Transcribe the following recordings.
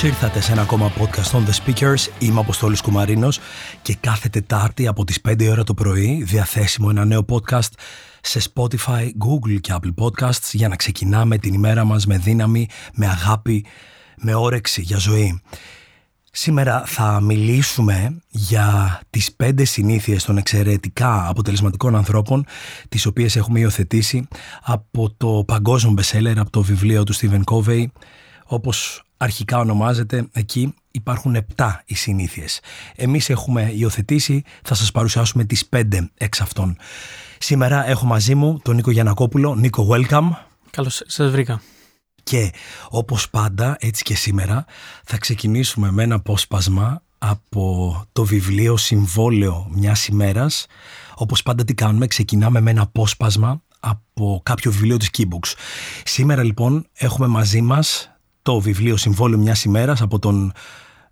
Καλώς ήρθατε σε ένα ακόμα podcast on the speakers. Είμαι ο Αποστόλης Κουμαρίνος και κάθε Τετάρτη από τις 5 ώρα το πρωί διαθέσιμο ένα νέο podcast σε Spotify, Google και Apple Podcasts για να ξεκινάμε την ημέρα μας με δύναμη, με αγάπη, με όρεξη για ζωή. Σήμερα θα μιλήσουμε για τις πέντε συνήθειες των εξαιρετικά αποτελεσματικών ανθρώπων τις οποίες έχουμε υιοθετήσει από το παγκόσμιο bestseller, από το βιβλίο του Stephen Covey όπως αρχικά ονομάζεται εκεί υπάρχουν επτά οι συνήθειες. Εμείς έχουμε υιοθετήσει, θα σας παρουσιάσουμε τις πέντε εξ αυτών. Σήμερα έχω μαζί μου τον Νίκο Γιανακόπουλο. Νίκο, welcome. Καλώς σας βρήκα. Και όπως πάντα, έτσι και σήμερα, θα ξεκινήσουμε με ένα απόσπασμα από το βιβλίο «Συμβόλαιο μιας ημέρας». Όπως πάντα τι κάνουμε, ξεκινάμε με ένα απόσπασμα από κάποιο βιβλίο της Keybooks. Σήμερα λοιπόν έχουμε μαζί μας το βιβλίο «Συμβόλαιο μιας ημέρας» από τον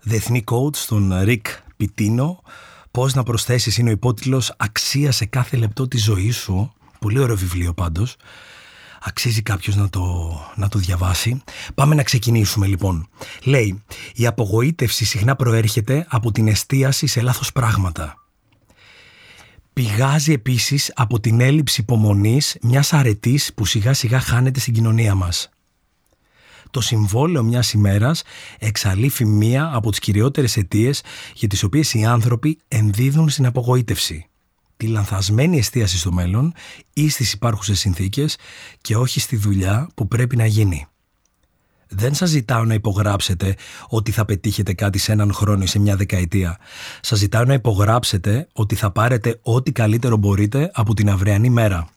διεθνή coach, τον Ρικ Πιτίνο. Πώς να προσθέσεις είναι ο υπότιτλος «Αξία σε κάθε λεπτό της ζωής σου». Πολύ ωραίο βιβλίο πάντως αξίζει κάποιος να το, να το διαβάσει. Πάμε να ξεκινήσουμε λοιπόν. Λέει, η απογοήτευση συχνά προέρχεται από την εστίαση σε λάθος πράγματα. Πηγάζει επίσης από την έλλειψη υπομονής μιας αρετής που σιγά σιγά χάνεται στην κοινωνία μας. Το συμβόλαιο μιας ημέρας εξαλείφει μία από τις κυριότερες αιτίες για τις οποίες οι άνθρωποι ενδίδουν στην απογοήτευση τη λανθασμένη εστίαση στο μέλλον ή στις υπάρχουσες συνθήκες και όχι στη δουλειά που πρέπει να γίνει. Δεν σας ζητάω να υπογράψετε ότι θα πετύχετε κάτι σε έναν χρόνο ή σε μια δεκαετία. Σας ζητάω να υπογράψετε ότι θα πάρετε ό,τι καλύτερο μπορείτε από την αυριανή μέρα.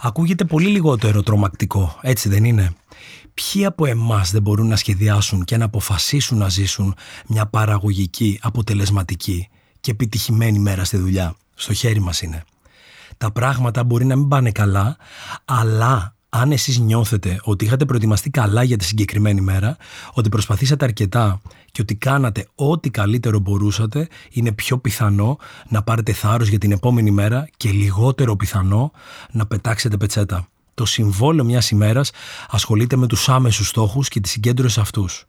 Ακούγεται πολύ λιγότερο τρομακτικό, έτσι δεν είναι; Ποιοι από εμάς δεν μπορούν να σχεδιάσουν και να αποφασίσουν να ζήσουν μια παραγωγική, αποτελεσματική και επιτυχημένη μέρα στη δουλειά; Στο χέρι μας είναι. Τα πράγματα μπορεί να μην πάνε καλά, αλλά αν εσείς νιώθετε ότι είχατε προετοιμαστεί καλά για τη συγκεκριμένη μέρα, ότι προσπαθήσατε αρκετά και ότι κάνατε ό,τι καλύτερο μπορούσατε, είναι πιο πιθανό να πάρετε θάρρος για την επόμενη μέρα και λιγότερο πιθανό να πετάξετε πετσέτα. Το συμβόλαιο μιας ημέρας ασχολείται με τους άμεσους στόχους και τη συγκέντρωσης αυτούς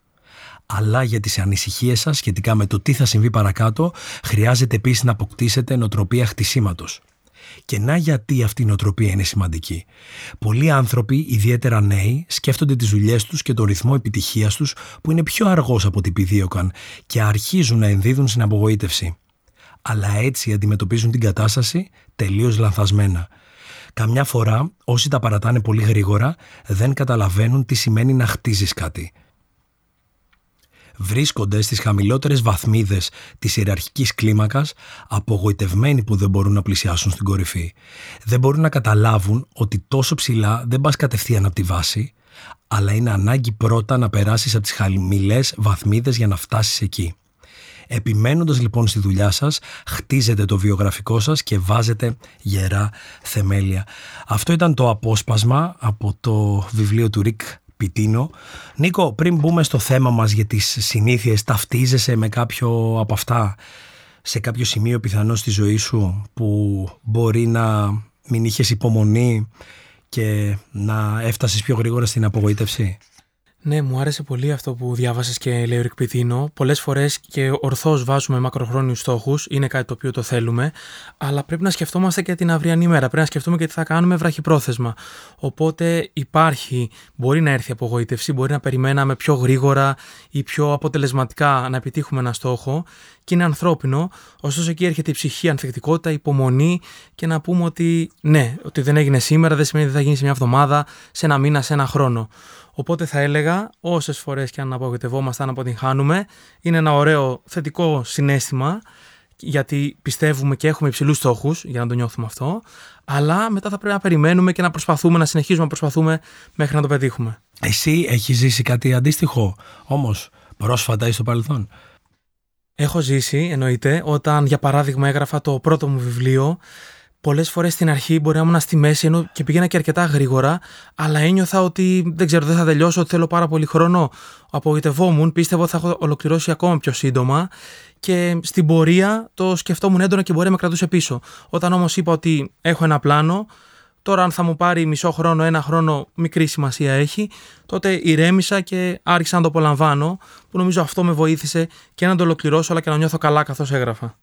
αλλά για τις ανησυχίες σας σχετικά με το τι θα συμβεί παρακάτω, χρειάζεται επίσης να αποκτήσετε νοοτροπία χτισήματος. Και να γιατί αυτή η νοοτροπία είναι σημαντική. Πολλοί άνθρωποι, ιδιαίτερα νέοι, σκέφτονται τις δουλειές τους και τον ρυθμό επιτυχίας τους που είναι πιο αργός από ό,τι επιδίωκαν και αρχίζουν να ενδίδουν στην απογοήτευση. Αλλά έτσι αντιμετωπίζουν την κατάσταση τελείως λανθασμένα. Καμιά φορά όσοι τα παρατάνε πολύ γρήγορα δεν καταλαβαίνουν τι σημαίνει να χτίζεις κάτι βρίσκονται στις χαμηλότερες βαθμίδες της ιεραρχικής κλίμακας, απογοητευμένοι που δεν μπορούν να πλησιάσουν στην κορυφή. Δεν μπορούν να καταλάβουν ότι τόσο ψηλά δεν πας κατευθείαν από τη βάση, αλλά είναι ανάγκη πρώτα να περάσεις από τις χαμηλές βαθμίδες για να φτάσεις εκεί. Επιμένοντας λοιπόν στη δουλειά σας, χτίζετε το βιογραφικό σας και βάζετε γερά θεμέλια. Αυτό ήταν το απόσπασμα από το βιβλίο του Ρικ Πιτίνο. Νίκο, πριν μπούμε στο θέμα μας για τις συνήθειες, ταυτίζεσαι με κάποιο από αυτά σε κάποιο σημείο πιθανό στη ζωή σου που μπορεί να μην είχες υπομονή και να έφτασες πιο γρήγορα στην απογοήτευση; Ναι, μου άρεσε πολύ αυτό που διάβασες και λέει ο Ρικπιτίνο. Πολλές φορές και ορθώς βάζουμε μακροχρόνιους στόχους, είναι κάτι το οποίο το θέλουμε, αλλά πρέπει να σκεφτόμαστε και την αυριανή μέρα. Πρέπει να σκεφτούμε και τι θα κάνουμε βραχυπρόθεσμα. Οπότε υπάρχει, μπορεί να έρθει απογοήτευση, μπορεί να περιμέναμε πιο γρήγορα ή πιο αποτελεσματικά να επιτύχουμε ένα στόχο και είναι ανθρώπινο. Ωστόσο, εκεί έρχεται η ψυχή, η ανθεκτικότητα, η υπομονή και να πούμε ότι ναι, ότι δεν έγινε σήμερα, δεν σημαίνει ότι θα γίνει σε μια εβδομάδα, σε ένα μήνα, σε ένα χρόνο. Οπότε θα έλεγα, όσες φορές και αν απογοητευόμαστε, αν αποτυγχάνουμε, είναι ένα ωραίο θετικό συνέστημα, γιατί πιστεύουμε και έχουμε υψηλούς στόχους για να το νιώθουμε αυτό, αλλά μετά θα πρέπει να περιμένουμε και να προσπαθούμε να συνεχίσουμε να προσπαθούμε μέχρι να το πετύχουμε. Εσύ έχεις ζήσει κάτι αντίστοιχο όμως πρόσφατα ή στο παρελθόν; Έχω ζήσει, εννοείται, όταν για παράδειγμα έγραφα το πρώτο μου βιβλίο Πολλές φορές στην αρχή μπορεί να ήμουν στη μέση ενώ και πήγαινα και αρκετά γρήγορα, αλλά ένιωθα ότι δεν ξέρω, δεν θα τελειώσω, ότι θέλω πάρα πολύ χρόνο. Απογοητευόμουν, πίστευα ότι θα έχω ολοκληρώσει ακόμα πιο σύντομα και στην πορεία το σκεφτόμουν έντονα και μπορεί να με κρατούσε πίσω. Όταν όμως είπα ότι έχω ένα πλάνο, Τώρα, αν θα μου πάρει μισό χρόνο, ένα χρόνο, μικρή σημασία έχει. Τότε ηρέμησα και άρχισα να το απολαμβάνω, που νομίζω αυτό με βοήθησε και να το ολοκληρώσω, αλλά και να νιώθω καλά καθώς έγραφα.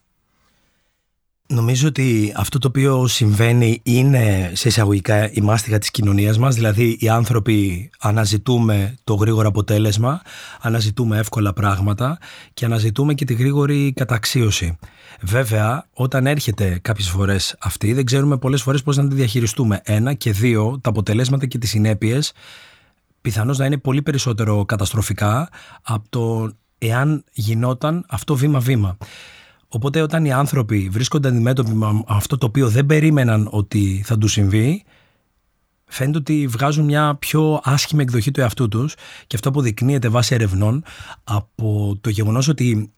Νομίζω ότι αυτό το οποίο συμβαίνει είναι σε εισαγωγικά η μάστιγα της κοινωνίας μας, δηλαδή οι άνθρωποι αναζητούμε το γρήγορο αποτέλεσμα, αναζητούμε εύκολα πράγματα και αναζητούμε και τη γρήγορη καταξίωση. Βέβαια, όταν έρχεται κάποιες φορές αυτή, δεν ξέρουμε πολλές φορές πώς να τη διαχειριστούμε. Ένα και δύο, τα αποτελέσματα και τις συνέπειες πιθανώς να είναι πολύ περισσότερο καταστροφικά από το εάν γινόταν αυτό βήμα-βήμα. Οπότε όταν οι άνθρωποι βρίσκονται αντιμέτωποι με αυτό το οποίο δεν περίμεναν ότι θα τους συμβεί, φαίνεται ότι βγάζουν μια πιο άσχημη εκδοχή του εαυτού τους και αυτό αποδεικνύεται βάσει ερευνών από το γεγονός ότι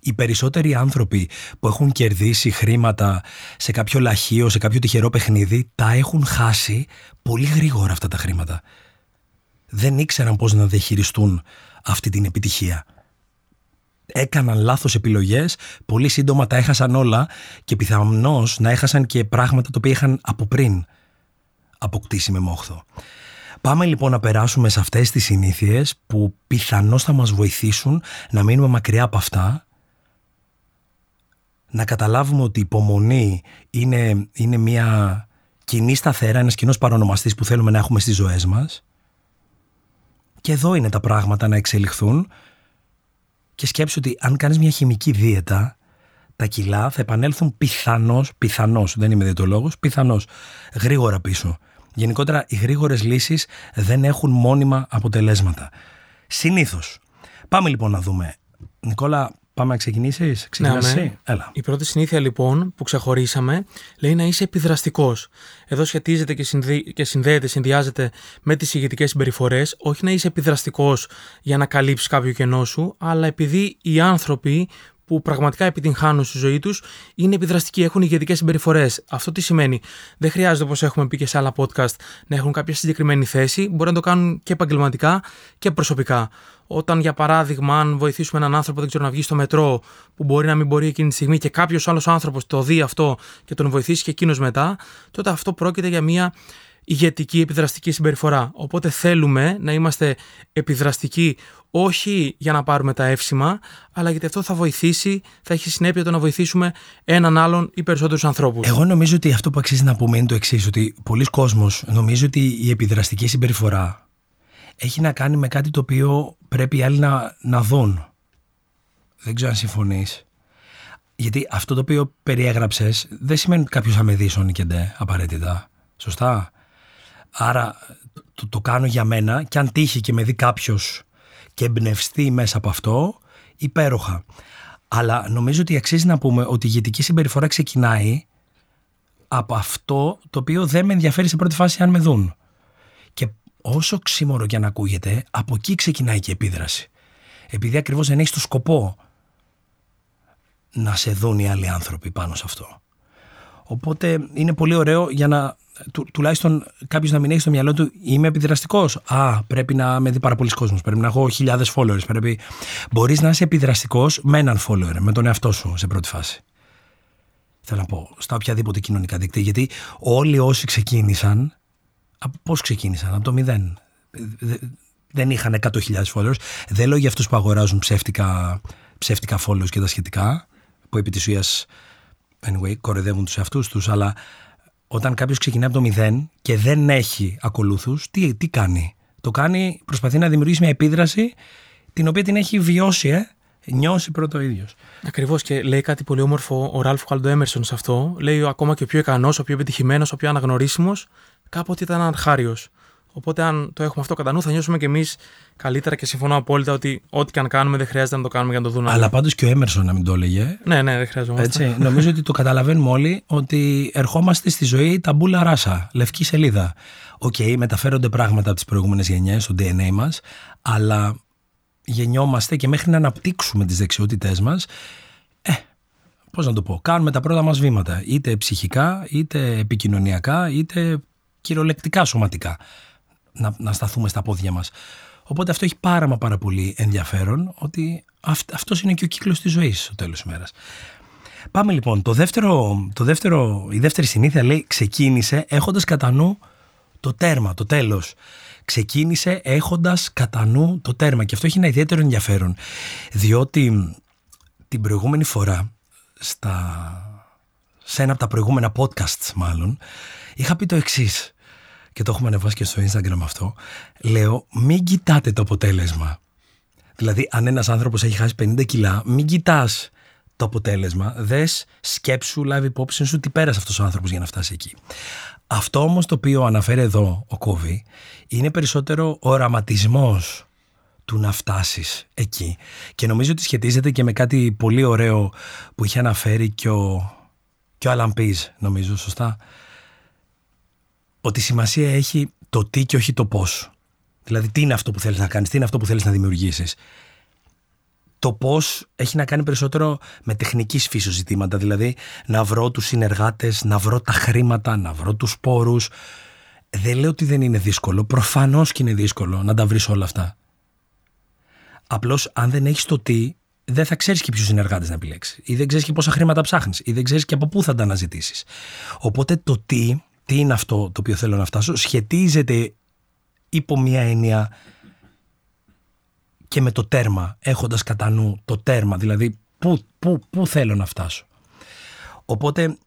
οι περισσότεροι άνθρωποι που έχουν κερδίσει χρήματα σε κάποιο λαχείο, σε κάποιο τυχερό παιχνίδι, τα έχουν χάσει πολύ γρήγορα αυτά τα χρήματα. Δεν ήξεραν πώς να διαχειριστούν αυτή την επιτυχία έκαναν λάθος επιλογές, πολύ σύντομα τα έχασαν όλα και πιθανώς να έχασαν και πράγματα τα οποία είχαν από πριν αποκτήσει με μόχθο. Πάμε λοιπόν να περάσουμε σε αυτές τις συνήθειες που πιθανώς θα μας βοηθήσουν να μείνουμε μακριά από αυτά να καταλάβουμε ότι η υπομονή είναι, είναι μια κοινή σταθέρα, ένας κοινός παρονομαστής που θέλουμε να έχουμε στις ζωές μας και εδώ είναι τα πράγματα να εξελιχθούν και σκέψου ότι αν κάνεις μια χημική δίαιτα, τα κιλά θα επανέλθουν πιθανώς, πιθανώς, δεν είμαι διαιτολόγος, πιθανώς, γρήγορα πίσω. Γενικότερα οι γρήγορες λύσεις δεν έχουν μόνιμα αποτελέσματα. Συνήθως. Πάμε λοιπόν να δούμε. Νικόλα, Πάμε να ξεκινήσεις; Ξεκινάς ναι, Έλα. Η πρώτη συνήθεια λοιπόν που ξεχωρίσαμε λέει να είσαι επιδραστικός. Εδώ σχετίζεται και, και συνδέεται, συνδυάζεται με τις ηγετικές συμπεριφορές. Όχι να είσαι επιδραστικός για να καλύψεις κάποιο κενό σου, αλλά επειδή οι άνθρωποι που πραγματικά επιτυγχάνουν στη ζωή τους είναι επιδραστικοί, έχουν ηγετικές συμπεριφορές. Αυτό τι σημαίνει. Δεν χρειάζεται, όπως έχουμε πει και σε άλλα podcast, να έχουν κάποια συγκεκριμένη θέση. Μπορεί να το κάνουν και επαγγελματικά και προσωπικά. Όταν, για παράδειγμα, αν βοηθήσουμε έναν άνθρωπο, δεν ξέρω, να βγει στο μετρό, που μπορεί να μην μπορεί εκείνη τη στιγμή και κάποιος άλλος άνθρωπος το δει αυτό και τον βοηθήσει και εκείνος μετά, τότε αυτό πρόκειται για μια ηγετική επιδραστική συμπεριφορά. Οπότε θέλουμε να είμαστε επιδραστικοί όχι για να πάρουμε τα εύσημα, αλλά γιατί αυτό θα βοηθήσει, θα έχει συνέπεια το να βοηθήσουμε έναν άλλον ή περισσότερους ανθρώπους. Εγώ νομίζω ότι αυτό που αξίζει να πούμε είναι το εξής, ότι πολλοί κόσμος νομίζει ότι η επιδραστική συμπεριφορά έχει να κάνει με κάτι το οποίο πρέπει οι άλλοι να, να δουν. Δεν ξέρω αν συμφωνείς. Γιατί αυτό το οποίο περιέγραψες δεν σημαίνει ότι κάποιος θα με δει απαραίτητα. Σωστά. Άρα το, το κάνω για μένα και αν τύχει και με δει κάποιος και εμπνευστεί μέσα από αυτό, υπέροχα. Αλλά νομίζω ότι αξίζει να πούμε ότι η ηγετική συμπεριφορά ξεκινάει από αυτό το οποίο δεν με ενδιαφέρει σε πρώτη φάση αν με δουν. Και όσο ξύμορο και αν ακούγεται, από εκεί ξεκινάει και η επίδραση. Επειδή ακριβώς δεν έχει το σκοπό να σε δουν οι άλλοι άνθρωποι πάνω σε αυτό. Οπότε είναι πολύ ωραίο για να του, τουλάχιστον κάποιος να μην έχει στο μυαλό του είμαι επιδραστικός. Α, πρέπει να με δει πάρα πολλοί κόσμος. Πρέπει να έχω χιλιάδες followers. Πρέπει... Μπορείς να είσαι επιδραστικός με έναν follower, με τον εαυτό σου σε πρώτη φάση. Θέλω να πω, στα οποιαδήποτε κοινωνικά δίκτυα. Γιατί όλοι όσοι ξεκίνησαν, πώς ξεκίνησαν, από το μηδέn. Δεν είχαν 100.000 followers. Δεν λέω για αυτούς που αγοράζουν ψεύτικα, ψεύτικα followers και τα σχετικά, που επί της ουσίας anyway, κοροϊδεύουν τους εαυτούς τους, αλλά όταν κάποιος ξεκινάει από το μηδέν και δεν έχει ακολούθους, τι, τι κάνει; Το κάνει, προσπαθεί να δημιουργήσει μια επίδραση την οποία την έχει βιώσει, ε, νιώσει πρώτο ο ίδιος. Ακριβώς και λέει κάτι πολύ όμορφο ο Ραλφ Γουάλντο Έμερσον σε αυτό. Λέει ακόμα και ο πιο ικανός, ο πιο επιτυχημένος, ο πιο αναγνωρίσιμος, κάποτε ήταν αρχάριος. Οπότε, αν το έχουμε αυτό κατά νου, θα νιώσουμε κι εμείς καλύτερα και συμφωνώ απόλυτα ότι ό,τι και αν κάνουμε δεν χρειάζεται να το κάνουμε για να το δουν. Αλλά πάντως και ο Έμερσον να μην το έλεγε. Ναι, ναι, δεν χρειάζεται. Έτσι, νομίζω ότι το καταλαβαίνουμε όλοι ότι ερχόμαστε στη ζωή tabula rasa, λευκή σελίδα. OK, okay, μεταφέρονται πράγματα από τις προηγούμενες γενιές, στο DNA μας, αλλά γεννιόμαστε και μέχρι να αναπτύξουμε τις δεξιότητές μας, ε, πώς να το πω, κάνουμε τα πρώτα μας βήματα. Είτε ψυχικά, είτε επικοινωνιακά, είτε κυριολεκτικά σωματικά να, να σταθούμε στα πόδια μας. Οπότε αυτό έχει πάρα μα πάρα πολύ ενδιαφέρον ότι αυ, αυτός είναι και ο κύκλος της ζωής στο τέλος της μέρας. Πάμε λοιπόν. Το δεύτερο, το δεύτερο, η δεύτερη συνήθεια λέει ξεκίνησε έχοντας κατά νου το τέρμα, το τέλος. Ξεκίνησε έχοντας κατά νου το τέρμα και αυτό έχει ένα ιδιαίτερο ενδιαφέρον διότι την προηγούμενη φορά στα, σε ένα από τα προηγούμενα podcasts μάλλον είχα πει το εξής. Και το έχουμε ανεβάσει και στο Instagram αυτό λέω μην κοιτάτε το αποτέλεσμα δηλαδή αν ένας άνθρωπος έχει χάσει 50 κιλά μην κοιτάς το αποτέλεσμα. Δες σκέψου, λάβει υπόψη σου τι πέρασε αυτός ο άνθρωπος για να φτάσει εκεί. Αυτό όμως το οποίο αναφέρει εδώ ο Κόβι είναι περισσότερο οραματισμός του να φτάσεις εκεί. Και νομίζω ότι σχετίζεται και με κάτι πολύ ωραίο που είχε αναφέρει και ο, και ο νομίζω, σωστά. Ότι σημασία έχει το τι και όχι το πώς. Δηλαδή, τι είναι αυτό που θέλεις να κάνεις, τι είναι αυτό που θέλεις να δημιουργήσεις το πώς έχει να κάνει περισσότερο με τεχνικής φύσεως ζητήματα. Δηλαδή, να βρω τους συνεργάτες, να βρω τα χρήματα, να βρω τους πόρους. Δεν λέω ότι δεν είναι δύσκολο. Προφανώς και είναι δύσκολο να τα βρεις όλα αυτά. Απλώς, αν δεν έχεις το τι, δεν θα ξέρεις και ποιους συνεργάτες να επιλέξεις. Ή δεν ξέρεις και πόσα χρήματα ψάχνεις. Ή δεν ξέρεις και από πού θα τα αναζητήσεις. Οπότε το τι, τι είναι αυτό το οποίο θέλω να φτάσω, σχετίζεται υπό μία έννοια και με το τέρμα, έχοντας κατά νου το τέρμα, δηλαδή πού, πού, πού θέλω να φτάσω; Οπότε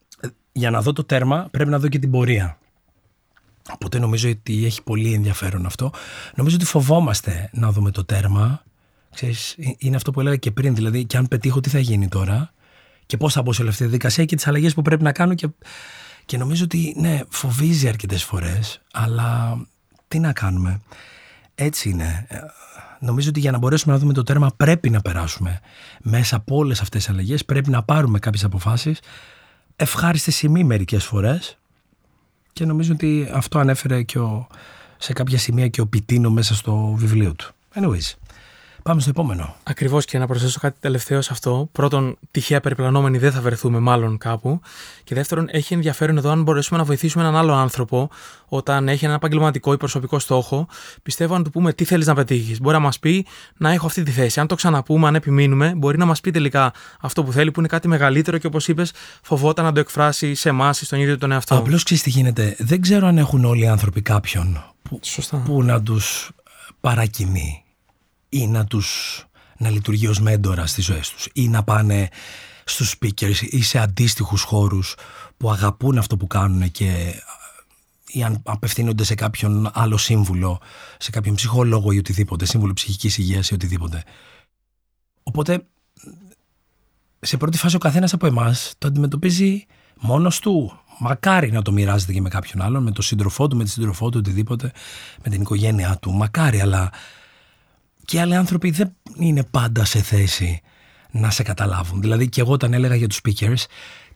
για να δω το τέρμα πρέπει να δω και την πορεία. Οπότε νομίζω ότι έχει πολύ ενδιαφέρον αυτό. Νομίζω ότι φοβόμαστε να δούμε το τέρμα. Ξέρεις, ε, είναι αυτό που έλεγα και πριν, δηλαδή και αν πετύχω τι θα γίνει τώρα; Και πώς θα μπω σε όλη αυτή τη διαδικασία και τις αλλαγές που πρέπει να κάνω και, και νομίζω ότι ναι, φοβίζει αρκετές φορές, αλλά τι να κάνουμε. Έτσι είναι νομίζω ότι για να μπορέσουμε να δούμε το τέρμα πρέπει να περάσουμε μέσα από όλες αυτές τις αλλαγές. Πρέπει να πάρουμε κάποιες αποφάσεις. Ευχάριστε σημεί μερικές φορές. Και νομίζω ότι αυτό ανέφερε και ο, σε κάποια σημεία και ο Πιτίνο μέσα στο βιβλίο του. Anyways. Πάμε στο επόμενο. Ακριβώς και να προσθέσω κάτι τελευταίο σε αυτό. Πρώτον, τυχαία περιπλανόμενοι δεν θα βρεθούμε μάλλον κάπου. Και δεύτερον, έχει ενδιαφέρον εδώ αν μπορέσουμε να βοηθήσουμε έναν άλλο άνθρωπο όταν έχει ένα επαγγελματικό ή προσωπικό στόχο. Πιστεύω αν του πούμε τι θέλεις να πετύχεις. Μπορεί να μας πει να έχω αυτή τη θέση. Αν το ξαναπούμε, αν επιμείνουμε, μπορεί να μας πει τελικά αυτό που θέλει, που είναι κάτι μεγαλύτερο και όπως είπες, φοβόταν να το εκφράσει σε εμάς ή στον ίδιο τον εαυτό. Απλώς ξέρεις τι γίνεται. Δεν ξέρω αν έχουν όλοι οι άνθρωποι κάποιον που, που να τους παρακινεί ή να τους να λειτουργεί ως μέντορα στις ζωές τους ή να πάνε στους speakers ή σε αντίστοιχους χώρους που αγαπούν αυτό που κάνουν και ή αν απευθύνονται σε κάποιον άλλο σύμβουλο, σε κάποιον ψυχολόγο ή οτιδήποτε, σύμβουλο ψυχικής υγείας ή οτιδήποτε. Οπότε, σε πρώτη φάση ο καθένας από εμάς το αντιμετωπίζει μόνος του. Μακάρι να το μοιράζεται και με κάποιον άλλον, με τον σύντροφό του, με τη σύντροφό του, οτιδήποτε, με την οικογένειά του. Μακάρι, αλλά και άλλοι άνθρωποι δεν είναι πάντα σε θέση να σε καταλάβουν. Δηλαδή και εγώ όταν έλεγα για τους speakers,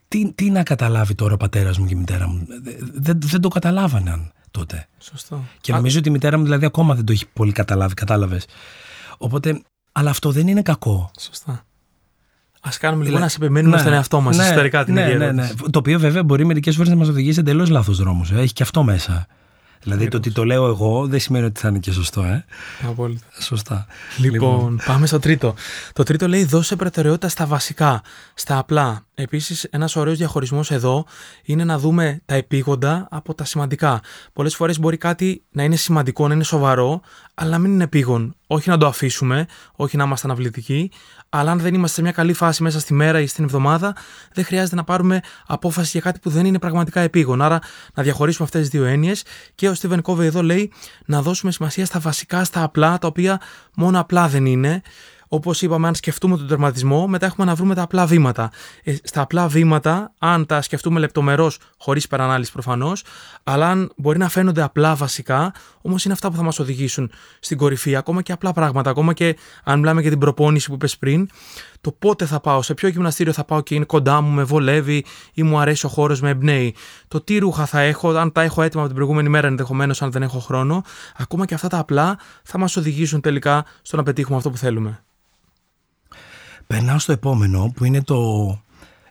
τι, τι να καταλάβει τώρα ο πατέρας μου και η μητέρα μου; Δεν, δεν το καταλάβαναν τότε. Σωστό. Και νομίζω ότι η μητέρα μου δηλαδή ακόμα δεν το έχει πολύ καταλάβει, κατάλαβες. Οπότε, αλλά αυτό δεν είναι κακό. Σωστά. Α κάνουμε λίγο να σε επιμένουμε ναι, στον εαυτό μας, ναι, ιστορικά την ναι, ναι, ναι, Το οποίο βέβαια μπορεί μερικές φορές να μας οδηγήσει εντελώς λάθος δρόμους. Ε. Έχει και αυτό μέσα. Δηλαδή το ότι το λέω εγώ δεν σημαίνει ότι θα είναι και σωστό, ε. Απόλυτα. Σωστά. Λοιπόν, λοιπόν, πάμε στο τρίτο. Το τρίτο λέει δώσε προτεραιότητα στα βασικά, στα απλά. Επίσης, ένας ωραίος διαχωρισμός εδώ είναι να δούμε τα επίγοντα από τα σημαντικά. Πολλές φορές μπορεί κάτι να είναι σημαντικό, να είναι σοβαρό, αλλά να μην είναι επίγον. Όχι να το αφήσουμε, όχι να είμαστε αναβλητικοί, αλλά αν δεν είμαστε σε μια καλή φάση μέσα στη μέρα ή στην εβδομάδα, δεν χρειάζεται να πάρουμε απόφαση για κάτι που δεν είναι πραγματικά επίγον. Άρα, να διαχωρίσουμε αυτές τις δύο έννοιες. Και ο Στίβεν Κόβε εδώ λέει να δώσουμε σημασία στα βασικά, στα απλά, τα οποία μόνο απλά δεν είναι. Όπως είπαμε, αν σκεφτούμε τον τερματισμό, μετά έχουμε να βρούμε τα απλά βήματα. Ε, στα απλά βήματα, αν τα σκεφτούμε λεπτομερώς, χωρίς υπερανάλυση προφανώς, αλλά αν μπορεί να φαίνονται απλά βασικά, όμως είναι αυτά που θα μας οδηγήσουν στην κορυφή. Ακόμα και απλά πράγματα. Ακόμα και αν μιλάμε για την προπόνηση που είπες πριν, το πότε θα πάω, σε ποιο γυμναστήριο θα πάω και είναι κοντά μου, με βολεύει ή μου αρέσει ο χώρος, με εμπνέει. Το τι ρούχα θα έχω, αν τα έχω έτοιμα από την προηγούμενη μέρα ενδεχομένως, αν δεν έχω χρόνο. Ακόμα και αυτά τα απλά θα μας οδηγήσουν τελικά στο να πετύχουμε αυτό που θέλουμε. Περνάω στο επόμενο που είναι το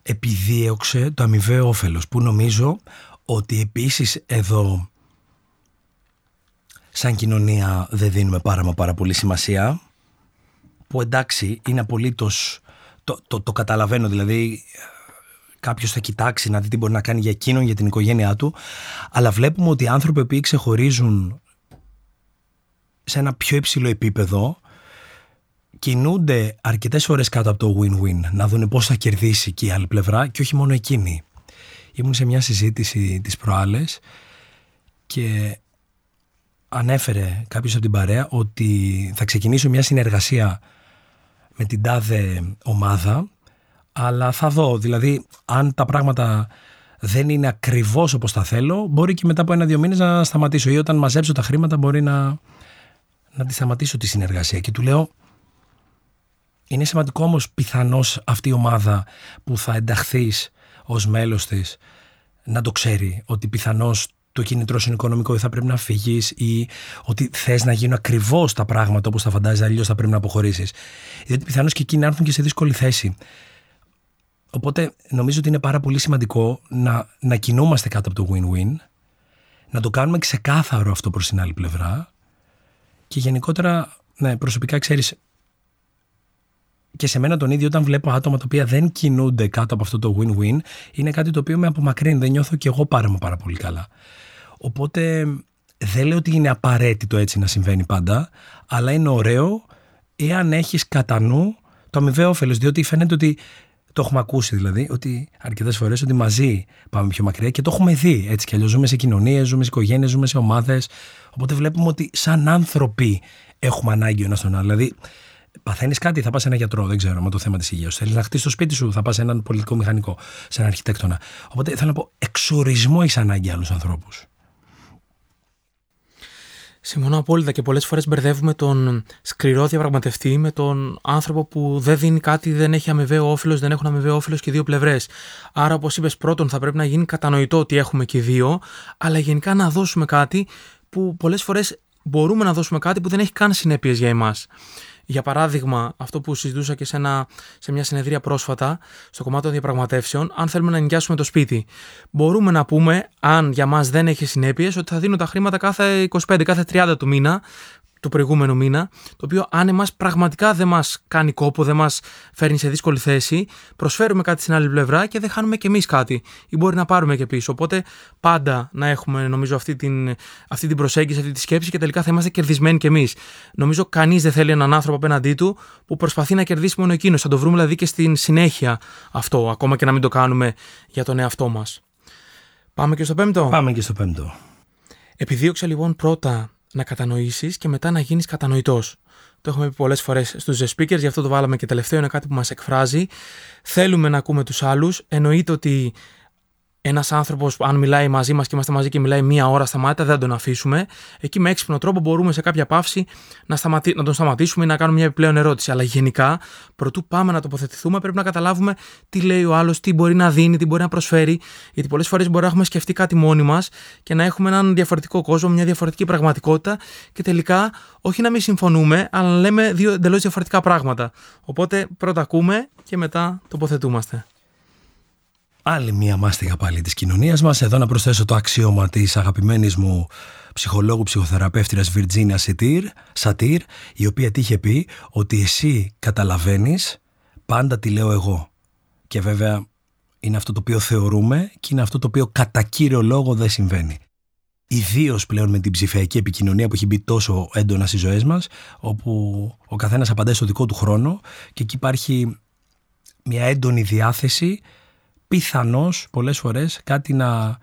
επιδίωξε το αμοιβαίο όφελος που νομίζω ότι επίσης εδώ σαν κοινωνία δεν δίνουμε πάρα μα πάρα πολύ σημασία που εντάξει είναι απολύτως το, το, το καταλαβαίνω δηλαδή κάποιος θα κοιτάξει να δει τι μπορεί να κάνει για εκείνον, για την οικογένειά του. Αλλά βλέπουμε ότι οι άνθρωποι που ξεχωρίζουν σε ένα πιο υψηλό επίπεδο κινούνται αρκετές φορές κάτω από το win-win να δουν πώς θα κερδίσει και η άλλη πλευρά και όχι μόνο εκείνη. Ήμουν σε μια συζήτηση τις προάλλες και ανέφερε κάποιος από την παρέα ότι θα ξεκινήσω μια συνεργασία με την τάδε ομάδα αλλά θα δω, δηλαδή αν τα πράγματα δεν είναι ακριβώς όπως τα θέλω μπορεί και μετά από ένα-δύο μήνες να σταματήσω ή όταν μαζέψω τα χρήματα μπορεί να, να τη σταματήσω τη συνεργασία και του λέω είναι σημαντικό όμως πιθανώς αυτή η ομάδα που θα ενταχθείς ως μέλος της να το ξέρει ότι πιθανώς το κίνητρο είναι οικονομικό ή θα πρέπει να φύγει ή ότι θες να γίνουν ακριβώς τα πράγματα όπως τα φαντάζει, αλλιώς θα πρέπει να αποχωρήσεις. Γιατί πιθανώς και εκείνοι να έρθουν και σε δύσκολη θέση. Οπότε νομίζω ότι είναι πάρα πολύ σημαντικό να, να κινούμαστε κάτω από το win-win, να το κάνουμε ξεκάθαρο αυτό προς την άλλη πλευρά και γενικότερα, ναι, προσωπικά ξέρεις, και σε μένα τον ίδιο όταν βλέπω άτομα τα οποία δεν κινούνται κάτω από αυτό το win-win είναι κάτι το οποίο με απομακρύνει, δεν νιώθω και εγώ πάρα, πάρα πολύ καλά. Οπότε δεν λέω ότι είναι απαραίτητο έτσι να συμβαίνει πάντα, αλλά είναι ωραίο εάν έχεις κατά νου το αμοιβαίο όφελος. Διότι φαίνεται ότι το έχουμε ακούσει δηλαδή, ότι αρκετές φορές ότι μαζί πάμε πιο μακριά και το έχουμε δει έτσι κι αλλιώς. Ζούμε σε κοινωνίες, ζούμε σε οικογένειες, ζούμε σε ομάδες. Οπότε βλέπουμε ότι σαν άνθρωποι έχουμε ανάγκη ο ένας τον άλλο. Δηλαδή, παθαίνεις κάτι, θα πας σε ένα γιατρό, δεν ξέρω, με το θέμα της υγείας. Θέλεις να χτίσεις το σπίτι σου, θα πας σε έναν πολιτικό μηχανικό, σε έναν αρχιτέκτονα. Οπότε θέλω να πω, εξορισμό έχεις ανάγκη άλλους ανθρώπους. Συμφωνώ απόλυτα και πολλές φορές μπερδεύουμε τον σκληρό διαπραγματευτή με τον άνθρωπο που δεν δίνει κάτι, δεν έχει αμοιβαίο όφελο, δεν έχουν αμοιβαίο όφελο και δύο πλευρές. Άρα, όπως είπες, πρώτον θα πρέπει να γίνει κατανοητό ότι έχουμε και δύο, αλλά γενικά να δώσουμε κάτι που πολλές φορές μπορούμε να δώσουμε κάτι που δεν έχει καν συνέπειες για εμάς. Για παράδειγμα, αυτό που συζητούσα και σε, ένα, σε μια συνεδρία πρόσφατα, στο κομμάτι των διαπραγματεύσεων, αν θέλουμε να νοικιάσουμε το σπίτι, μπορούμε να πούμε, αν για μας δεν έχει συνέπειες, ότι θα δίνω τα χρήματα κάθε 25, κάθε 30 του μήνα, του προηγούμενου μήνα, το οποίο αν εμάς πραγματικά δεν μας κάνει κόπο, δεν μας φέρνει σε δύσκολη θέση, προσφέρουμε κάτι στην άλλη πλευρά και δεν χάνουμε κι εμείς κάτι. Ή μπορεί να πάρουμε και πίσω. Οπότε πάντα να έχουμε, νομίζω, αυτή την, αυτή την προσέγγιση, αυτή τη σκέψη και τελικά θα είμαστε κερδισμένοι κι εμείς. Νομίζω κανείς δεν θέλει έναν άνθρωπο απέναντί του που προσπαθεί να κερδίσει μόνο εκείνος. Θα το βρούμε δηλαδή και στην συνέχεια αυτό, ακόμα και να μην το κάνουμε για τον εαυτό μας. Πάμε και στο πέμπτο. Πάμε και στο πέμπτο. Επιδίωξα λοιπόν πρώτα να κατανοήσεις και μετά να γίνεις κατανοητός. Το έχουμε πει πολλές φορές στους The Speakers, γι' αυτό το βάλαμε και τελευταίο. Είναι κάτι που μας εκφράζει. Θέλουμε να ακούμε τους άλλους. Εννοείται ότι ένας άνθρωπος, αν μιλάει μαζί μας και είμαστε μαζί και μιλάει μία ώρα σταμάτητα, δεν τον αφήσουμε. Εκεί με έξυπνο τρόπο μπορούμε σε κάποια παύση να, σταματή, να τον σταματήσουμε ή να κάνουμε μια επιπλέον ερώτηση. Αλλά γενικά, προτού πάμε να τοποθετηθούμε, πρέπει να καταλάβουμε τι λέει ο άλλος, τι μπορεί να δίνει, τι μπορεί να προσφέρει. Γιατί πολλές φορές μπορεί να έχουμε σκεφτεί κάτι μόνοι μας και να έχουμε έναν διαφορετικό κόσμο, μια διαφορετική πραγματικότητα και τελικά όχι να μην συμφωνούμε, αλλά λέμε δύο εντελώς διαφορετικά πράγματα. Οπότε πρώτα ακούμε και μετά τοποθετούμαστε. Άλλη μία μάστιγα πάλι της κοινωνίας μας. Εδώ να προσθέσω το αξίωμα της αγαπημένης μου ψυχολόγου ψυχοθεραπεύτηρας Βιρτζίνια Σατήρ, η οποία τι είχε πει ότι εσύ καταλαβαίνεις, πάντα τη λέω εγώ. Και βέβαια είναι αυτό το οποίο θεωρούμε και είναι αυτό το οποίο κατά κύριο λόγο δεν συμβαίνει. Ιδίως πλέον με την ψηφιακή επικοινωνία που έχει μπει τόσο έντονα στις ζωές μας, όπου ο καθένας απαντάει στο δικό του χρόνο και εκεί υπάρχει μια έντονη διάθεση πιθανώς πολλές φορές κάτι να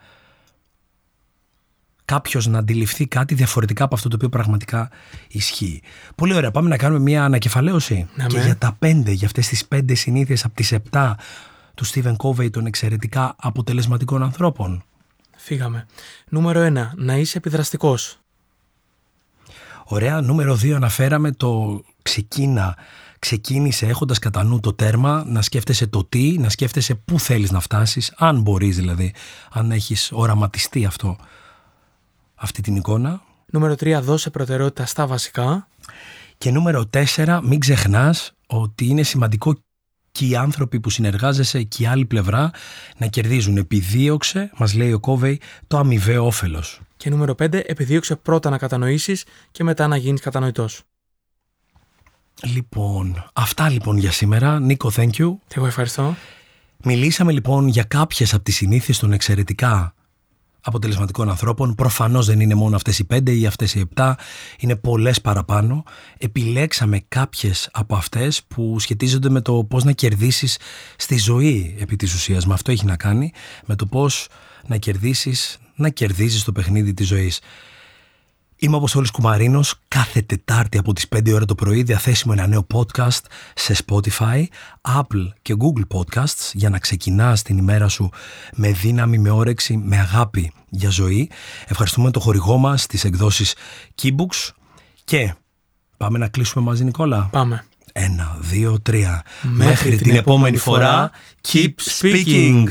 κάποιος να αντιληφθεί κάτι διαφορετικά από αυτό το οποίο πραγματικά ισχύει. Πολύ ωραία. Πάμε να κάνουμε μια ανακεφαλαίωση. και για τα πέντε, για αυτές τις πέντε συνήθειες από τις επτά του Στίβεν Κόβεϊ των εξαιρετικά αποτελεσματικών ανθρώπων. Φύγαμε. Νούμερο ένα, να είσαι επιδραστικός. Ωραία. Νούμερο δύο, αναφέραμε το ξεκίνα ξεκίνησε έχοντας κατά νου το τέρμα, να σκέφτεσαι το τι, να σκέφτεσαι πού θέλεις να φτάσεις, αν μπορείς δηλαδή, αν έχεις οραματιστεί αυτό, αυτή την εικόνα. Νούμερο 3. Δώσε προτεραιότητα στα βασικά. Και νούμερο 4. Μην ξεχνάς ότι είναι σημαντικό και οι άνθρωποι που συνεργάζεσαι και η άλλη πλευρά να κερδίζουν. Επιδίωξε, μας λέει ο Κόβεϊ, το αμοιβαίο όφελος. Και νούμερο 5. Επιδίωξε πρώτα να κατανοήσεις και μετά να γίνεις κατανοητός. Λοιπόν, αυτά λοιπόν για σήμερα. Νίκο, thank you. Εγώ ευχαριστώ. Μιλήσαμε λοιπόν για κάποιες από τις συνήθειες των εξαιρετικά αποτελεσματικών ανθρώπων. Προφανώς δεν είναι μόνο αυτές οι πέντε ή αυτές οι επτά, είναι πολλές παραπάνω. Επιλέξαμε κάποιες από αυτές που σχετίζονται με το πώς να κερδίσεις στη ζωή επί της ουσίας. Με αυτό έχει να κάνει, με το πώς να κερδίσεις, να κερδίζεις το παιχνίδι της ζωής. Είμαι ο Αποστόλης Κουμαρίνος, κάθε Τετάρτη από τις 5 ώρα το πρωί διαθέσιμο ένα νέο podcast σε Spotify, Apple και Google Podcasts για να ξεκινάς την ημέρα σου με δύναμη, με όρεξη, με αγάπη για ζωή. Ευχαριστούμε το χορηγό μας, τις εκδόσεις Keybooks και πάμε να κλείσουμε μαζί Νικόλα. Πάμε. Ένα, δύο, τρία. Μέχρι, την, επόμενη φορά, keep speaking.